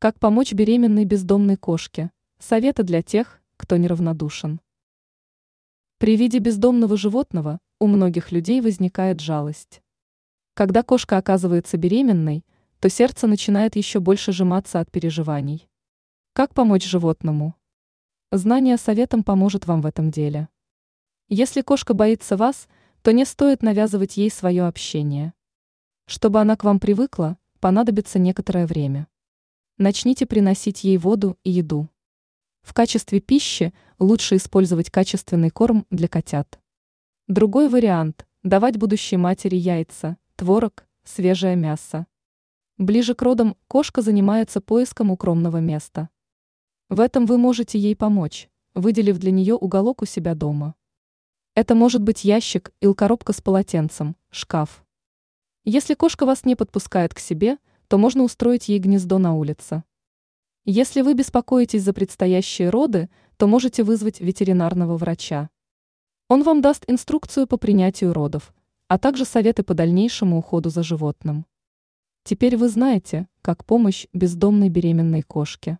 Как помочь беременной бездомной кошке? Советы для тех, кто неравнодушен. При виде бездомного животного у многих людей возникает жалость. Когда кошка оказывается беременной, то сердце начинает еще больше сжиматься от переживаний. Как помочь животному? Знание советом поможет вам в этом деле. Если кошка боится вас, то не стоит навязывать ей свое общение. Чтобы она к вам привыкла, понадобится некоторое время. Начните приносить ей воду и еду. В качестве пищи лучше использовать качественный корм для котят. Другой вариант – давать будущей матери яйца, творог, свежее мясо. Ближе к родам кошка занимается поиском укромного места. В этом вы можете ей помочь, выделив для нее уголок у себя дома. Это может быть ящик или коробка с полотенцем, шкаф. Если кошка вас не подпускает к себе – то можно устроить ей гнездо на улице. Если вы беспокоитесь за предстоящие роды, то можете вызвать ветеринарного врача. Он вам даст инструкцию по принятию родов, а также советы по дальнейшему уходу за животным. Теперь вы знаете, как помощь бездомной беременной кошке.